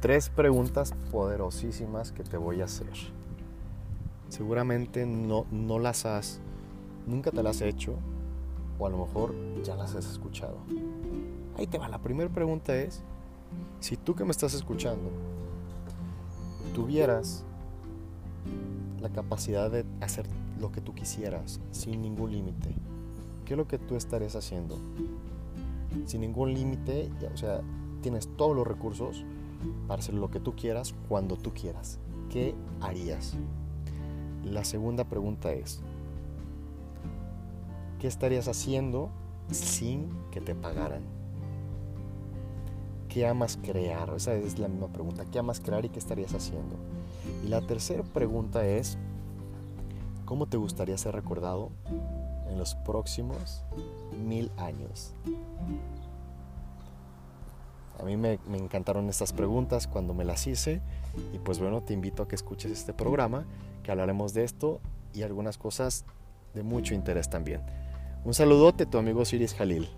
tres preguntas poderosísimas que te voy a hacer. Seguramente no, no las has, nunca te las has hecho, o a lo mejor ya las has escuchado. Ahí te va, la primera pregunta es, si tú que me estás escuchando tuvieras la capacidad de hacer lo que tú quisieras sin ningún límite, ¿qué es lo que tú estarías haciendo? Sin ningún límite, o sea, tienes todos los recursos para hacer lo que tú quieras cuando tú quieras. ¿Qué harías? La segunda pregunta es, ¿qué estarías haciendo sin que te pagaran? ¿Qué amas crear? Esa es la misma pregunta. ¿Qué amas crear y qué estarías haciendo? Y la tercera pregunta es, ¿cómo te gustaría ser recordado en los próximos mil años? A mí me, encantaron estas preguntas cuando me las hice y pues bueno, te invito a que escuches este programa, que hablaremos de esto y algunas cosas de mucho interés también. Un saludote, tu amigo Siris Jalil.